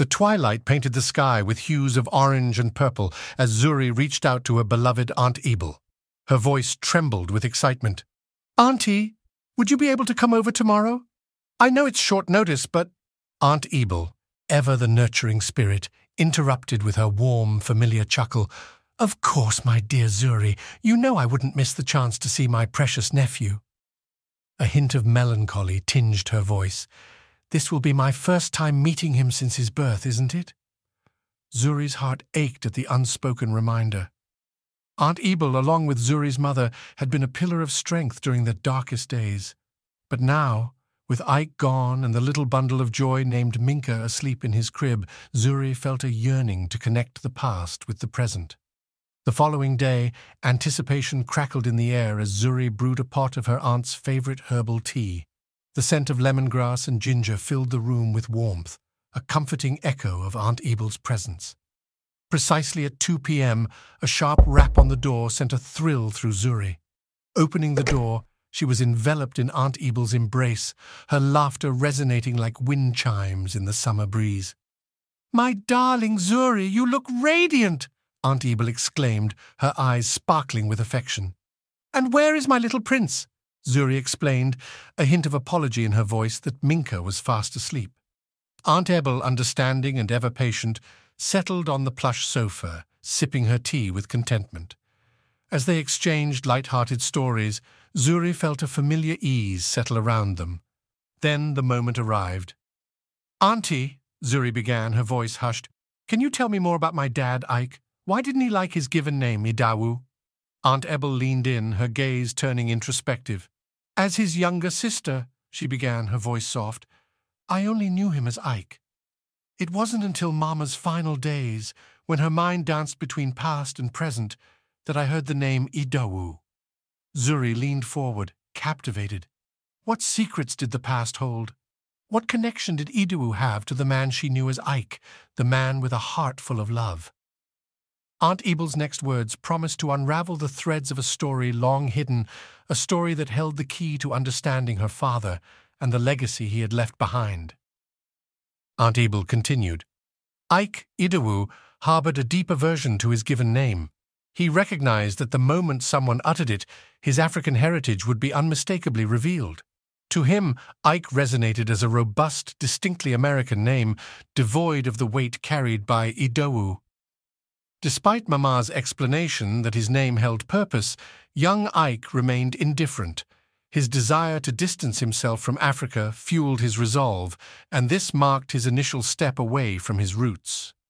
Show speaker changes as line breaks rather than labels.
The twilight painted the sky with hues of orange and purple as Zuri reached out to her beloved Aunt Ebele. Her voice trembled with excitement. Auntie, would you be able to come over tomorrow? I know it's short notice, but. Aunt Ebele, ever the nurturing spirit, interrupted with her warm, familiar chuckle. Of course, my dear Zuri, you know I wouldn't miss the chance to see my precious nephew. A hint of melancholy tinged her voice. This will be my first time meeting him since his birth, isn't it? Zuri's heart ached at the unspoken reminder. Aunt Ebele, along with Zuri's mother, had been a pillar of strength during the darkest days. But now, with Ike gone and the little bundle of joy named Minkah asleep in his crib, Zuri felt a yearning to connect the past with the present. The following day, anticipation crackled in the air as Zuri brewed a pot of her aunt's favorite herbal tea. The scent of lemongrass and ginger filled the room with warmth, a comforting echo of Aunt Ebele's presence. Precisely at 2 p.m., a sharp rap on the door sent a thrill through Zuri. Opening the door, she was enveloped in Aunt Ebele's embrace, her laughter resonating like wind chimes in the summer breeze. My darling Zuri, you look radiant, Aunt Ebele exclaimed, her eyes sparkling with affection. And where is my little prince? Zuri explained, a hint of apology in her voice that Minkah was fast asleep. Aunt Ebele, understanding and ever patient, settled on the plush sofa, sipping her tea with contentment. As they exchanged light-hearted stories, Zuri felt a familiar ease settle around them. Then the moment arrived. Auntie, Zuri began, her voice hushed, can you tell me more about my dad, Ike? Why didn't he like his given name, Idawu? Aunt Ebele leaned in, her gaze turning introspective. As his younger sister, she began, her voice soft, I only knew him as Ike. It wasn't until Mama's final days, when her mind danced between past and present, that I heard the name Idawu. Zuri leaned forward, captivated. What secrets did the past hold? What connection did Idawu have to the man she knew as Ike, the man with a heart full of love? Aunt Ebele's next words promised to unravel the threads of a story long hidden, a story that held the key to understanding her father and the legacy he had left behind. Aunt Ebele continued. Ike Idawu harbored a deep aversion to his given name. He recognized that the moment someone uttered it, his African heritage would be unmistakably revealed. To him, Ike resonated as a robust, distinctly American name, devoid of the weight carried by Idawu Despite Mama's explanation that his name held purpose, young Ike remained indifferent. His desire to distance himself from Africa fueled his resolve, and this marked his initial step away from his roots.